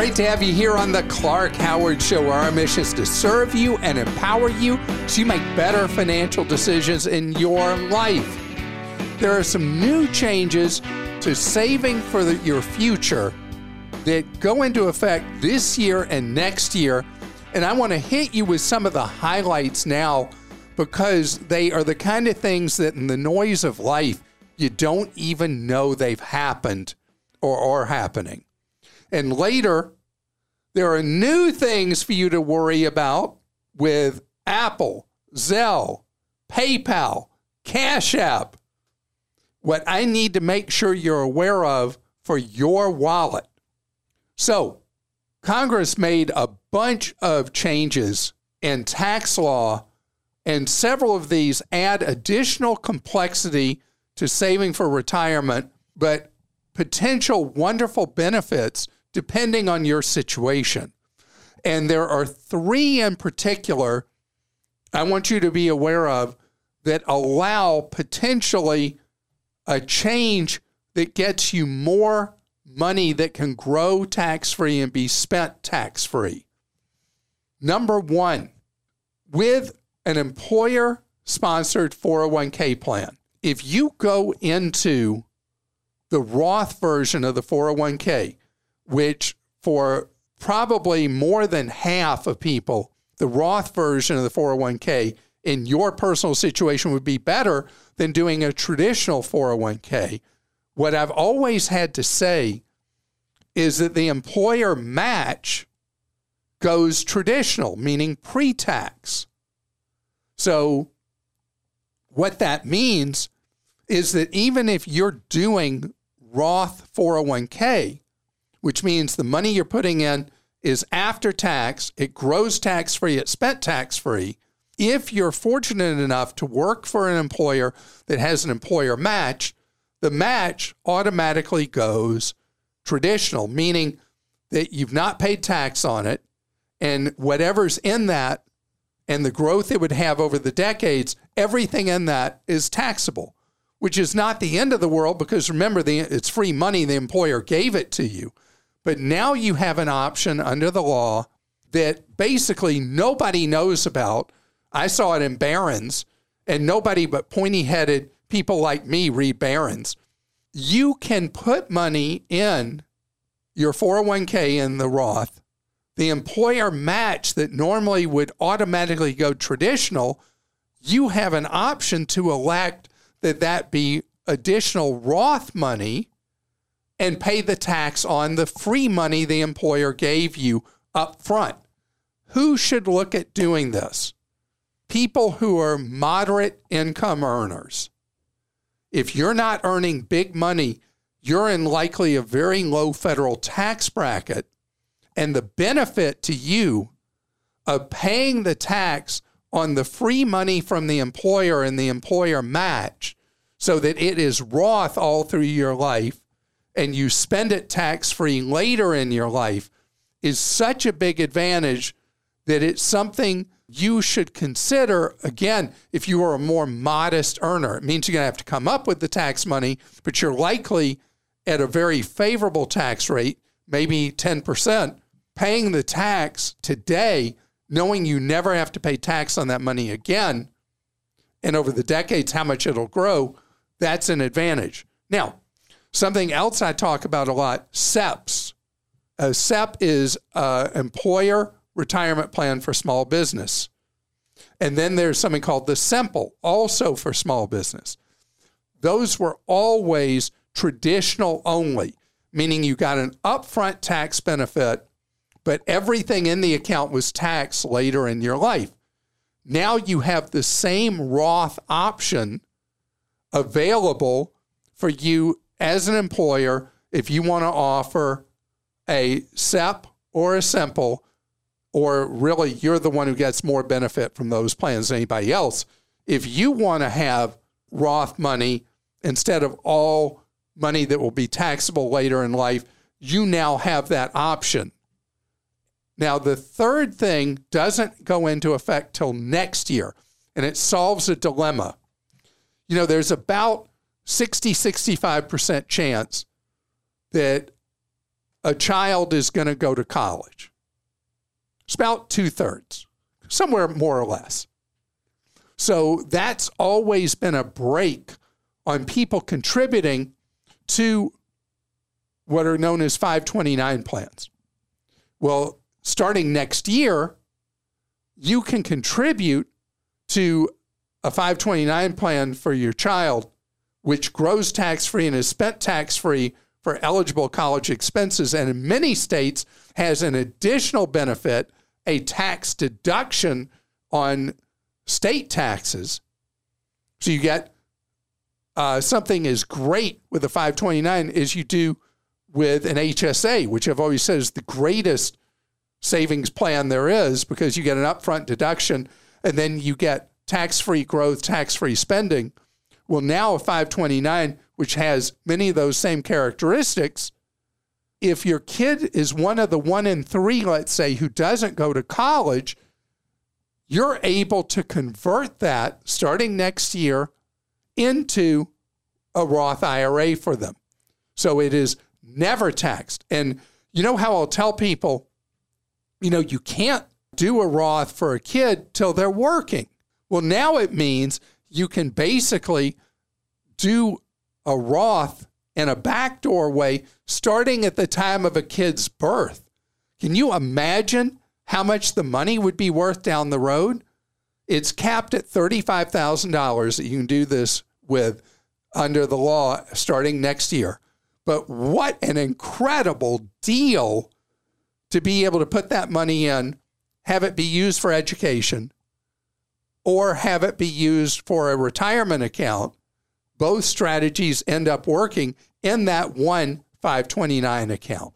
Great to have you here on the Clark Howard Show. where Our mission is to serve you and empower you so you make better financial decisions in your life. There are some new changes to saving for the, your future that go into effect this year and next year. And I want to hit you with some of the highlights now because they are the kind of things that in the noise of life, you don't even know they've happened or are happening. And later, there are new things for you to worry about with Apple, Zelle, PayPal, Cash App. What I need to make sure you're aware of for your wallet. So, Congress made a bunch of changes in tax law, and several of these add additional complexity to saving for retirement, but potential wonderful benefits depending on your situation. And there are three in particular I want you to be aware of that allow potentially a change that gets you more money that can grow tax free and be spent tax free. Number one, with an employer sponsored 401k plan, if you go into the Roth version of the 401k, which for probably more than half of people, the Roth version of the 401k in your personal situation would be better than doing a traditional 401k. What I've always had to say is that the employer match goes traditional, meaning pre tax. So, what that means is that even if you're doing Roth 401k, which means the money you're putting in is after tax, it grows tax free, it's spent tax free. If you're fortunate enough to work for an employer that has an employer match, the match automatically goes traditional, meaning that you've not paid tax on it, and whatever's in that and the growth it would have over the decades, everything in that is taxable, which is not the end of the world because remember, the, it's free money. The employer gave it to you. But now you have an option under the law that basically nobody knows about. I saw it in Barron's, and nobody but pointy headed people like me read Barron's. You can put money in your 401k in the Roth. The employer match that normally would automatically go traditional, you have an option to elect that that be additional Roth money and pay the tax on the free money the employer gave you up front. Who should look at doing this? People who are moderate income earners. If you're not earning big money, you're in likely a very low federal tax bracket. And the benefit to you of paying the tax on the free money from the employer and the employer match so that it is Roth all through your life and you spend it tax free later in your life is such a big advantage that it's something you should consider. Again, if you are a more modest earner, it means you're going to have to come up with the tax money, but you're likely at a very favorable tax rate, maybe 10%, paying the tax today, knowing you never have to pay tax on that money again, and over the decades, how much it'll grow, that's an advantage. Now, Something else I talk about a lot SEPs. A SEP is an employer retirement plan for small business. And then there's something called the SIMPLE, also for small business. Those were always traditional only, meaning you got an upfront tax benefit, but everything in the account was taxed later in your life. Now you have the same Roth option available for you as an employer, if you want to offer a SEP or a simple, or really you're the one who gets more benefit from those plans than anybody else, if you want to have Roth money instead of all money that will be taxable later in life, you now have that option. Now, the third thing doesn't go into effect till next year, and it solves a dilemma. You know, there's about 60, 65% chance that a child is going to go to college. It's about two thirds, somewhere more or less. So that's always been a brake on people contributing to what are known as 529 plans. Well, starting next year, you can contribute to a 529 plan for your child, which grows tax free and is spent tax free for eligible college expenses. And in many states, has an additional benefit a tax deduction on state taxes. So you get uh, something as great with a 529 as you do with an HSA, which I've always said is the greatest savings plan there is because you get an upfront deduction and then you get tax free growth, tax free spending. Well, now a 529, which has many of those same characteristics, if your kid is one of the one in three, let's say, who doesn't go to college, you're able to convert that starting next year into a Roth IRA for them. So it is never taxed. And you know how I'll tell people, you know, you can't do a Roth for a kid till they're working. Well, now it means you can basically do a Roth in a backdoor way starting at the time of a kid's birth. Can you imagine how much the money would be worth down the road? It's capped at $35,000 that you can do this with under the law starting next year. But what an incredible deal to be able to put that money in, have it be used for education, or have it be used for a retirement account. Both strategies end up working in that one 529 account.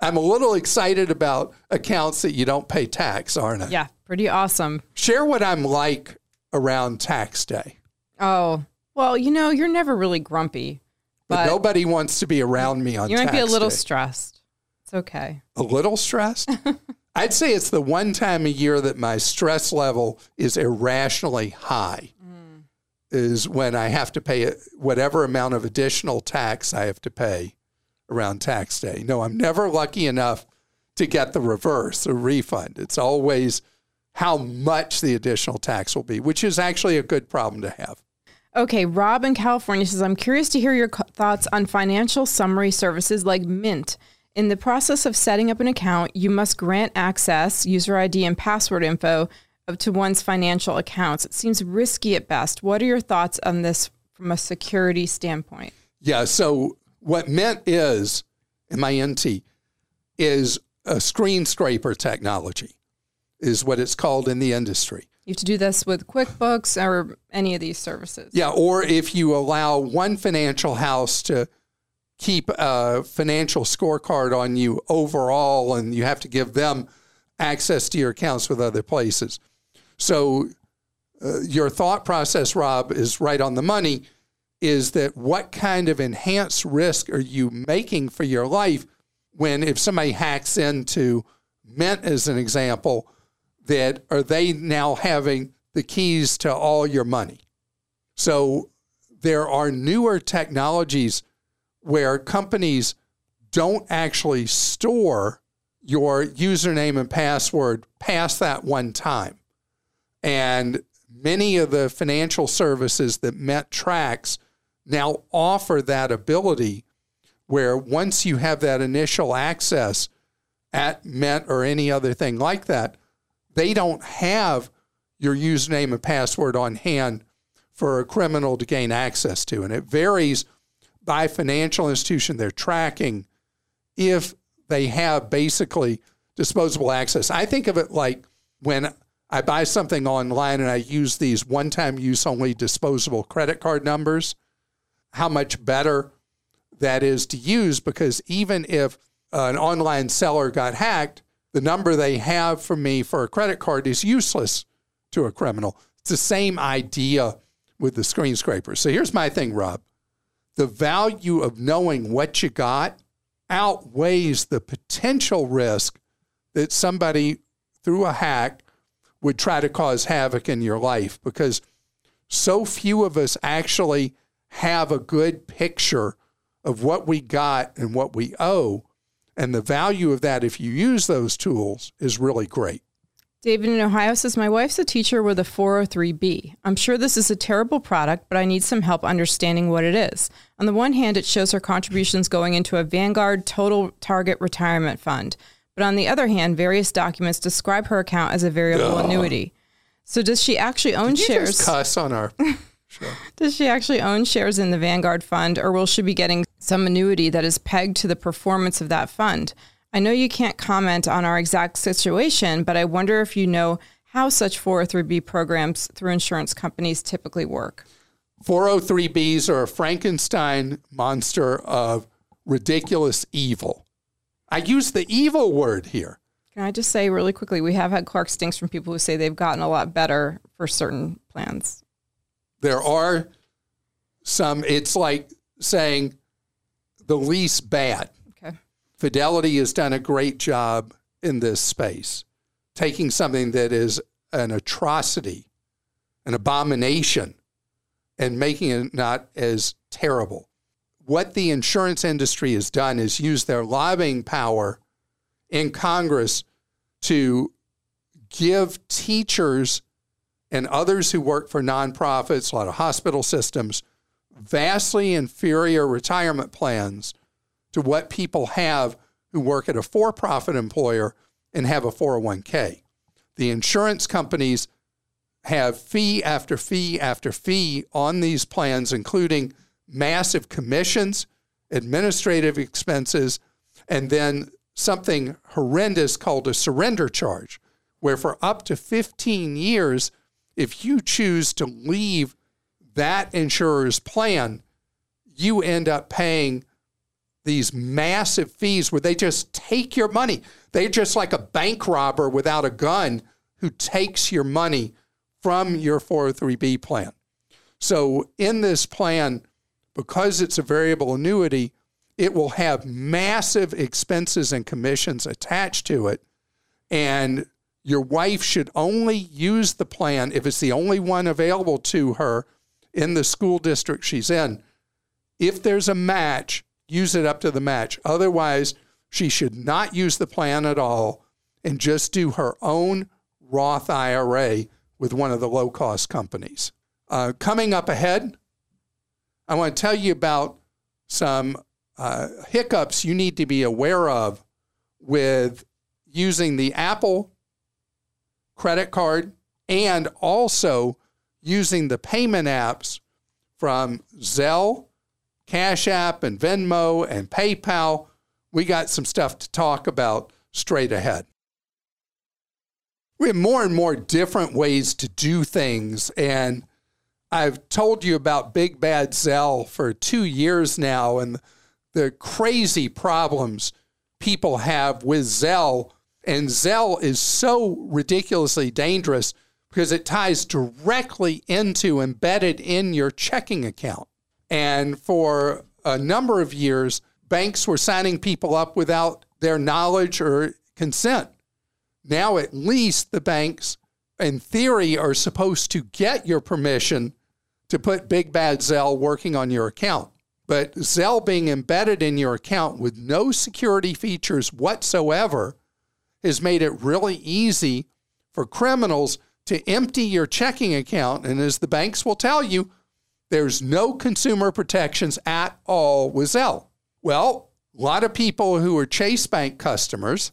I'm a little excited about accounts that you don't pay tax, aren't I? Yeah, pretty awesome. Share what I'm like around tax day. Oh, well, you know, you're never really grumpy. But, nobody wants to be around me on tax day. You might be a little day. stressed. It's okay. A little stressed? I'd say it's the one time a year that my stress level is irrationally high. Mm. Is when I have to pay whatever amount of additional tax I have to pay around tax day. No, I'm never lucky enough to get the reverse, a refund. It's always how much the additional tax will be, which is actually a good problem to have. Okay, Rob in California says, I'm curious to hear your thoughts on financial summary services like Mint. In the process of setting up an account, you must grant access, user ID, and password info to one's financial accounts. It seems risky at best. What are your thoughts on this from a security standpoint? Yeah, so what Mint is, M-I-N-T, is a screen scraper technology, is what it's called in the industry. You have to do this with QuickBooks or any of these services. Yeah, or if you allow one financial house to keep a financial scorecard on you overall, and you have to give them access to your accounts with other places. So, uh, your thought process, Rob, is right on the money. Is that what kind of enhanced risk are you making for your life when, if somebody hacks into Mint, as an example, that are they now having the keys to all your money? So there are newer technologies where companies don't actually store your username and password past that one time. And many of the financial services that Mint tracks now offer that ability where once you have that initial access at Mint or any other thing like that, they don't have your username and password on hand for a criminal to gain access to. And it varies by financial institution they're tracking if they have basically disposable access. I think of it like when I buy something online and I use these one time use only disposable credit card numbers, how much better that is to use because even if an online seller got hacked, the number they have for me for a credit card is useless to a criminal. It's the same idea with the screen scraper. So here's my thing, Rob. The value of knowing what you got outweighs the potential risk that somebody through a hack would try to cause havoc in your life because so few of us actually have a good picture of what we got and what we owe And the value of that, if you use those tools, is really great. David in Ohio says, My wife's a teacher with a 403B. I'm sure this is a terrible product, but I need some help understanding what it is. On the one hand, it shows her contributions going into a Vanguard Total Target Retirement Fund. But on the other hand, various documents describe her account as a variable Ugh. annuity. So does she actually own Did shares? cuss on our show. Does she actually own shares in the Vanguard fund, or will she be getting some annuity that is pegged to the performance of that fund? I know you can't comment on our exact situation, but I wonder if you know how such 403b programs through insurance companies typically work. 403bs are a Frankenstein monster of ridiculous evil. I use the evil word here. Can I just say really quickly, we have had Clark Stinks from people who say they've gotten a lot better for certain plans. There are some, it's like saying the least bad. Fidelity has done a great job in this space, taking something that is an atrocity, an abomination, and making it not as terrible. What the insurance industry has done is use their lobbying power in Congress to give teachers and others who work for nonprofits, a lot of hospital systems, vastly inferior retirement plans to what people have who work at a for profit employer and have a 401k. The insurance companies have fee after fee after fee on these plans, including massive commissions, administrative expenses, and then something horrendous called a surrender charge, where for up to 15 years, if you choose to leave that insurer's plan, you end up paying these massive fees where they just take your money. They're just like a bank robber without a gun who takes your money from your 403b plan. So, in this plan, because it's a variable annuity, it will have massive expenses and commissions attached to it. And your wife should only use the plan if it's the only one available to her in the school district she's in. If there's a match, use it up to the match. Otherwise, she should not use the plan at all and just do her own Roth IRA with one of the low cost companies. Uh, coming up ahead, I want to tell you about some uh, hiccups you need to be aware of with using the Apple credit card and also using the payment apps from Zelle Cash App and Venmo and PayPal. We got some stuff to talk about straight ahead. We have more and more different ways to do things. And I've told you about Big Bad Zelle for two years now and the crazy problems people have with Zelle. And Zelle is so ridiculously dangerous because it ties directly into embedded in your checking account. And for a number of years, banks were signing people up without their knowledge or consent. Now, at least the banks, in theory, are supposed to get your permission to put Big Bad Zelle working on your account. But Zelle being embedded in your account with no security features whatsoever has made it really easy for criminals to empty your checking account. And as the banks will tell you, there's no consumer protections at all with Zelle. Well, a lot of people who are Chase Bank customers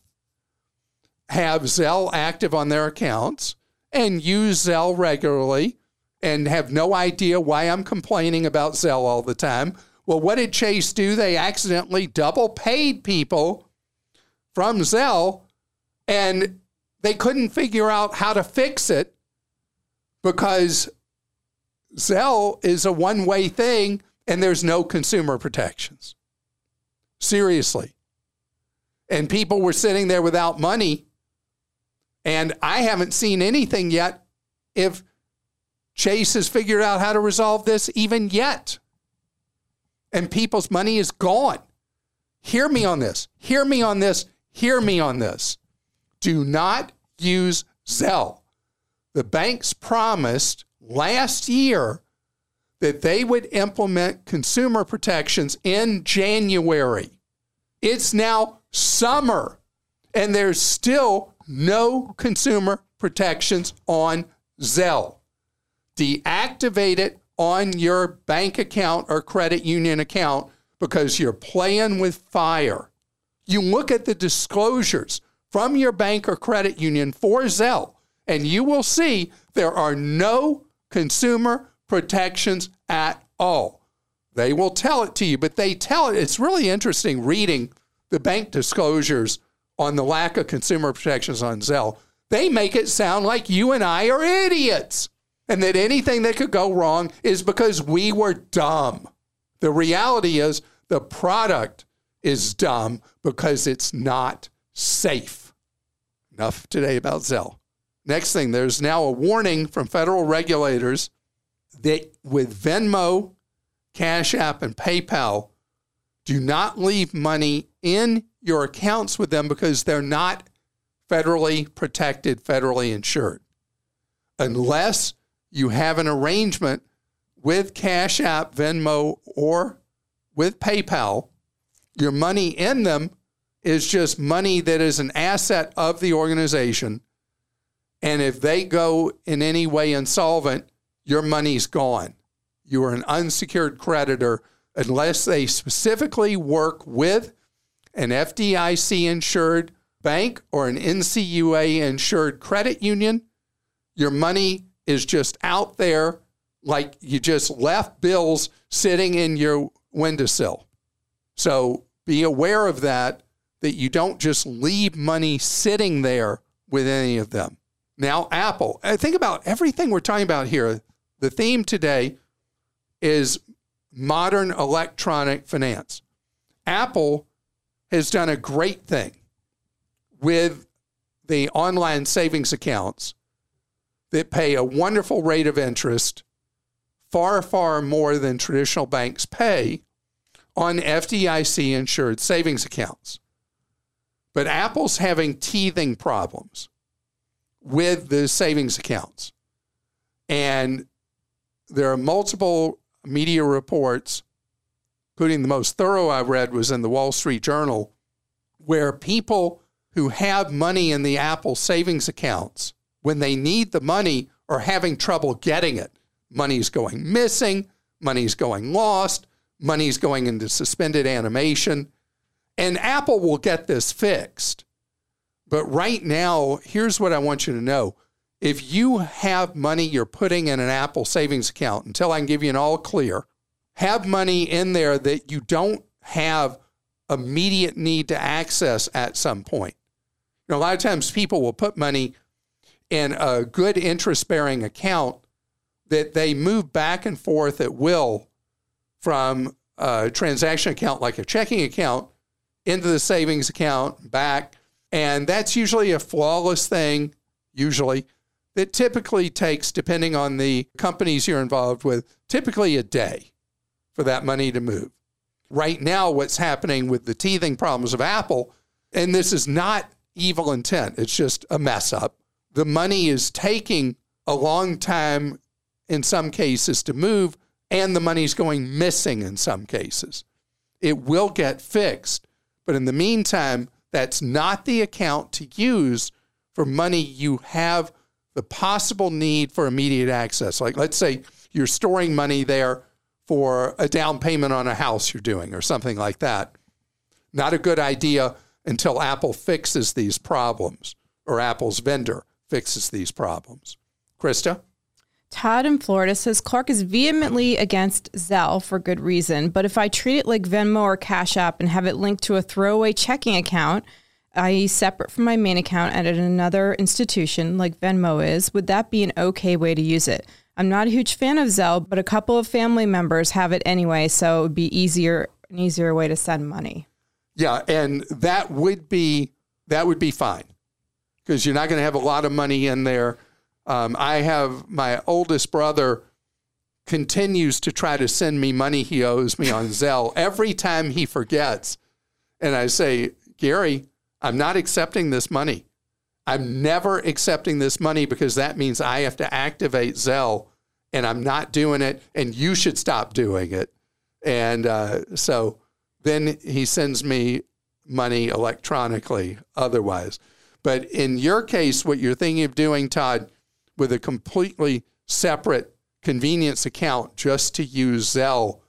have Zelle active on their accounts and use Zelle regularly and have no idea why I'm complaining about Zelle all the time. Well, what did Chase do? They accidentally double paid people from Zelle and they couldn't figure out how to fix it because Zelle is a one way thing and there's no consumer protections. Seriously. And people were sitting there without money. And I haven't seen anything yet if Chase has figured out how to resolve this even yet. And people's money is gone. Hear me on this. Hear me on this. Hear me on this. Do not use Zelle. The banks promised last year that they would implement consumer protections in January. It's now summer, and there's still no consumer protections on Zelle. Deactivate it on your bank account or credit union account because you're playing with fire. You look at the disclosures from your bank or credit union for Zelle, and you will see there are no consumer protections at all. They will tell it to you, but they tell it. It's really interesting reading the bank disclosures on the lack of consumer protections on Zelle. They make it sound like you and I are idiots and that anything that could go wrong is because we were dumb. The reality is the product is dumb because it's not safe. Enough today about Zelle. Next thing, there's now a warning from federal regulators that with Venmo, Cash App, and PayPal, do not leave money in your accounts with them because they're not federally protected, federally insured. Unless you have an arrangement with Cash App, Venmo, or with PayPal, your money in them is just money that is an asset of the organization. And if they go in any way insolvent, your money's gone. You are an unsecured creditor unless they specifically work with an FDIC insured bank or an NCUA insured credit union. Your money is just out there like you just left bills sitting in your windowsill. So be aware of that, that you don't just leave money sitting there with any of them. Now, Apple, I think about everything we're talking about here. The theme today is modern electronic finance. Apple has done a great thing with the online savings accounts that pay a wonderful rate of interest, far, far more than traditional banks pay on FDIC insured savings accounts. But Apple's having teething problems with the savings accounts. And there are multiple media reports, including the most thorough I read was in the Wall Street Journal, where people who have money in the Apple savings accounts when they need the money are having trouble getting it. Money's going missing, money's going lost, money's going into suspended animation. And Apple will get this fixed. But right now, here's what I want you to know. If you have money you're putting in an Apple savings account, until I can give you an all clear, have money in there that you don't have immediate need to access at some point. You know, a lot of times people will put money in a good interest bearing account that they move back and forth at will from a transaction account like a checking account into the savings account back. And that's usually a flawless thing, usually, that typically takes, depending on the companies you're involved with, typically a day for that money to move. Right now, what's happening with the teething problems of Apple, and this is not evil intent, it's just a mess up the money is taking a long time in some cases to move, and the money's going missing in some cases. It will get fixed. But in the meantime, that's not the account to use for money you have the possible need for immediate access. Like, let's say you're storing money there for a down payment on a house you're doing or something like that. Not a good idea until Apple fixes these problems or Apple's vendor fixes these problems. Krista? Todd in Florida says Clark is vehemently against Zelle for good reason, but if I treat it like Venmo or Cash App and have it linked to a throwaway checking account, i.e., separate from my main account at another institution like Venmo is, would that be an okay way to use it? I'm not a huge fan of Zelle, but a couple of family members have it anyway, so it would be easier an easier way to send money. Yeah, and that would be that would be fine because you're not going to have a lot of money in there. Um, I have my oldest brother continues to try to send me money he owes me on Zelle every time he forgets. And I say, Gary, I'm not accepting this money. I'm never accepting this money because that means I have to activate Zelle and I'm not doing it and you should stop doing it. And uh, so then he sends me money electronically otherwise. But in your case, what you're thinking of doing, Todd, with a completely separate convenience account just to use Zelle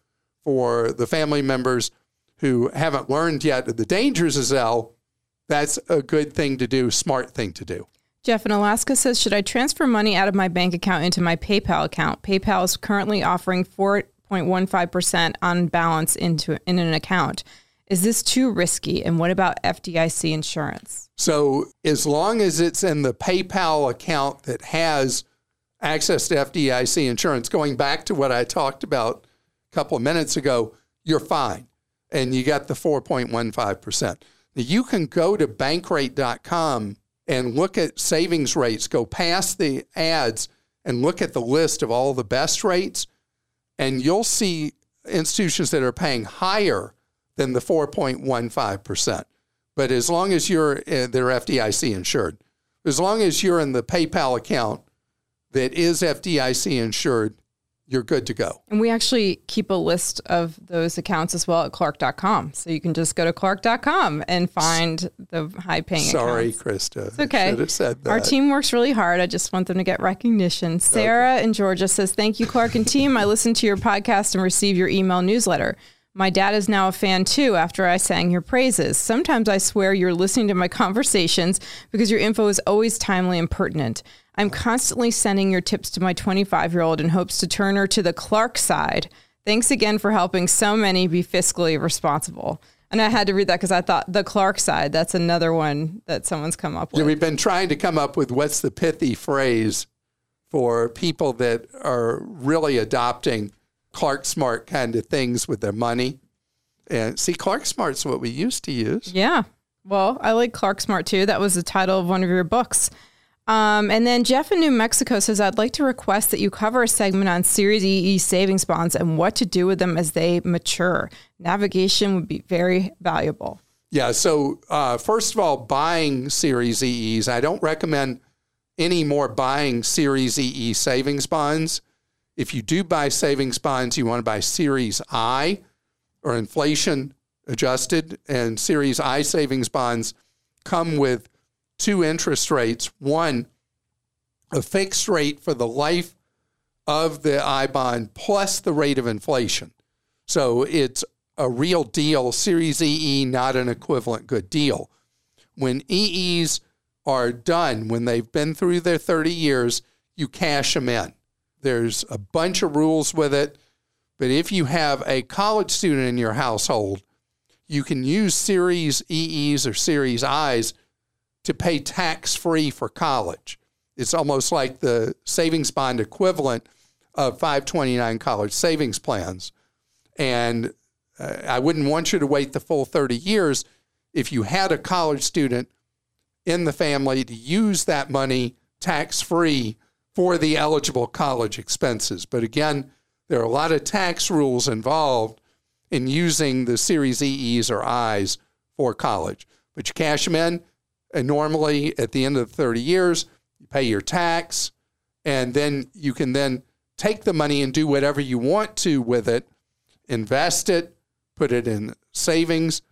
for the family members who haven't learned yet the dangers of Zelle, that's a good thing to do, smart thing to do. Jeff in Alaska says, Should I transfer money out of my bank account into my PayPal account? PayPal is currently offering 4.15% on balance into in an account. Is this too risky? And what about FDIC insurance? So, as long as it's in the PayPal account that has access to FDIC insurance, going back to what I talked about a couple of minutes ago, you're fine. And you got the 4.15%. Now, you can go to bankrate.com and look at savings rates, go past the ads and look at the list of all the best rates, and you'll see institutions that are paying higher than the 4.15%. But as long as you're, uh, they're FDIC insured. As long as you're in the PayPal account that is FDIC insured, you're good to go. And we actually keep a list of those accounts as well at clark.com. So you can just go to clark.com and find the high paying Sorry, accounts. Krista. It's okay. Should have said that. Our team works really hard. I just want them to get recognition. Sarah in Georgia says, Thank you, Clark and team. I listen to your podcast and receive your email newsletter. My dad is now a fan too after I sang your praises. Sometimes I swear you're listening to my conversations because your info is always timely and pertinent. I'm constantly sending your tips to my 25 year old in hopes to turn her to the Clark side. Thanks again for helping so many be fiscally responsible. And I had to read that because I thought the Clark side, that's another one that someone's come up with. Yeah, we've been trying to come up with what's the pithy phrase for people that are really adopting Clark Smart kind of things with their money. And see, Clark Smart's what we used to use. Yeah. Well, I like Clark Smart too. That was the title of one of your books. Um, and then Jeff in New Mexico says, I'd like to request that you cover a segment on Series EE savings bonds and what to do with them as they mature. Navigation would be very valuable. Yeah. So, uh, first of all, buying Series EEs, I don't recommend any more buying Series EE savings bonds. If you do buy savings bonds, you want to buy Series I or inflation adjusted, and Series I savings bonds come with two interest rates one, a fixed rate for the life of the I bond plus the rate of inflation. So it's a real deal. Series EE, not an equivalent good deal. When EEs are done, when they've been through their 30 years, you cash them in. There's a bunch of rules with it. But if you have a college student in your household, you can use Series EEs or Series Is to pay tax free for college. It's almost like the savings bond equivalent of 529 college savings plans. And uh, I wouldn't want you to wait the full 30 years if you had a college student in the family to use that money tax free for the eligible college expenses. But again, there are a lot of tax rules involved in using the Series EEs or Is for college. But you cash them in, and normally at the end of the 30 years, you pay your tax, and then you can then take the money and do whatever you want to with it, invest it, put it in savings,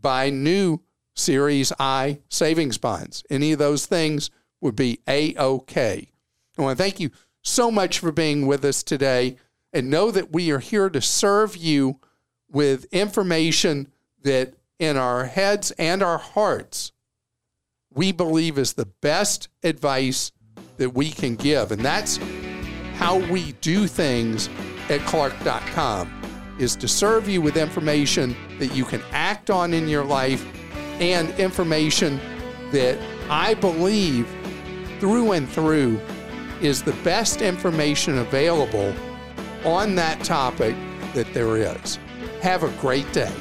buy new Series I savings bonds. Any of those things would be A OK. I want to thank you so much for being with us today and know that we are here to serve you with information that in our heads and our hearts we believe is the best advice that we can give. And that's how we do things at clark.com is to serve you with information that you can act on in your life and information that I believe through and through is the best information available on that topic that there is. Have a great day.